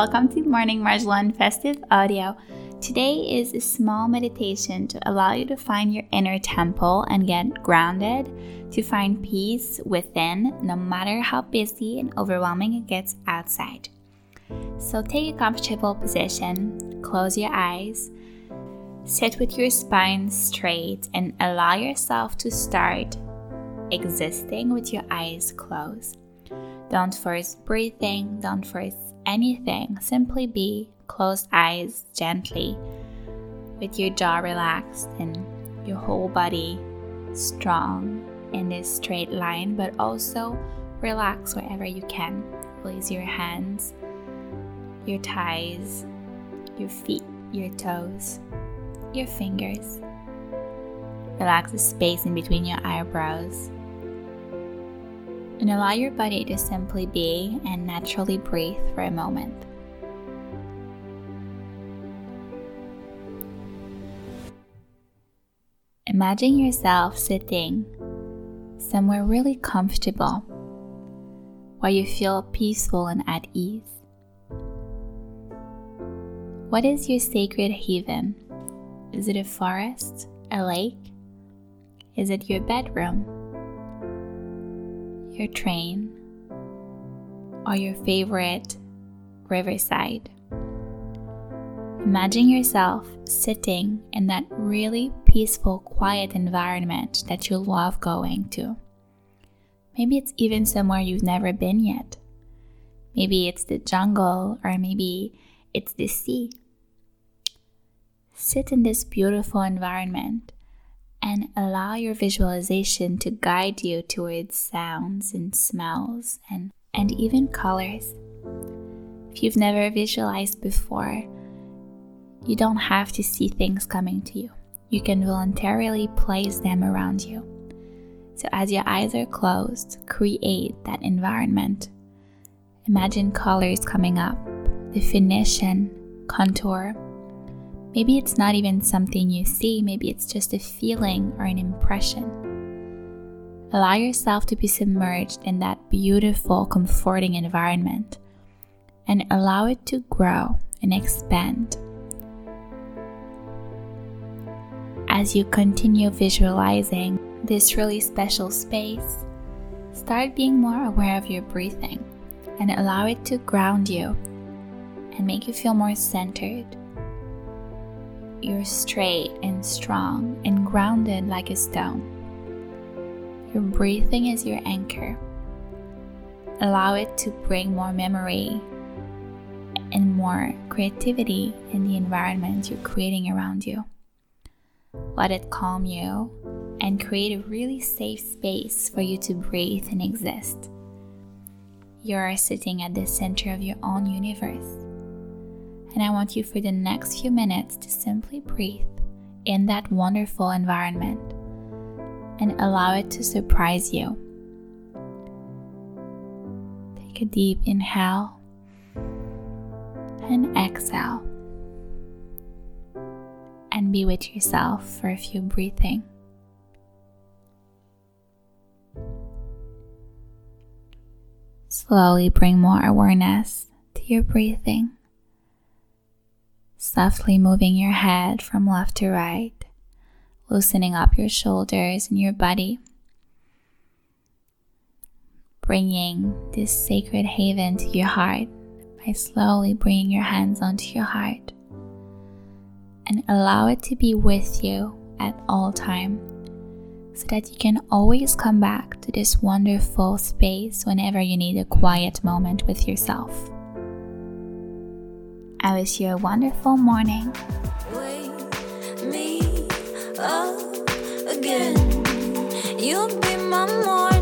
Welcome to Morning Marjolaine Festive Audio. Today is a small meditation to allow you to find your inner temple and get grounded, to find peace within, no matter how busy and overwhelming it gets outside. So take a comfortable position, close your eyes, sit with your spine straight, and allow yourself to start existing with your eyes closed. Don't force breathing, don't force anything. Simply be closed eyes gently with your jaw relaxed and your whole body strong in this straight line, but also relax wherever you can. Release your hands, your thighs, your feet, your toes, your fingers. Relax the space in between your eyebrows and allow your body to simply be and naturally breathe for a moment. Imagine yourself sitting somewhere really comfortable where you feel peaceful and at ease. What is your sacred haven? Is it a forest, a lake? Is it your bedroom? Your train, or your favorite riverside. Imagine yourself sitting in that really peaceful, quiet environment that you love going to. Maybe it's even somewhere you've never been yet. Maybe it's the jungle, or maybe it's the sea. Sit in this beautiful environment and allow your visualization to guide you towards sounds and smells and, and even colors. If you've never visualized before, you don't have to see things coming to you. You can voluntarily place them around you. So, as your eyes are closed, create that environment. Imagine colors coming up, definition, contour, Maybe it's not even something you see, maybe it's just a feeling or an impression. Allow yourself to be submerged in that beautiful, comforting environment and allow it to grow and expand. As you continue visualizing this really special space, start being more aware of your breathing and allow it to ground you and make you feel more centered you're straight and strong and grounded like a stone. Your breathing is your anchor. Allow it to bring more memory and more creativity in the environment you're creating around you. Let it calm you and create a really safe space for you to breathe and exist. You're sitting at the center of your own universe and I want you for the next few minutes to simply breathe in that wonderful environment and allow it to surprise you. Take a deep inhale and exhale, and be with yourself for a few breathing. Slowly bring more awareness to your breathing softly moving your head from left to right, loosening up your shoulders and your body, bringing this sacred haven to your heart by slowly bringing your hands onto your heart and allow it to be with you at all time so that you can always come back to this wonderful space whenever you need a quiet moment with yourself. I wish you a wonderful morning. Wake me up again. You'll be my morning.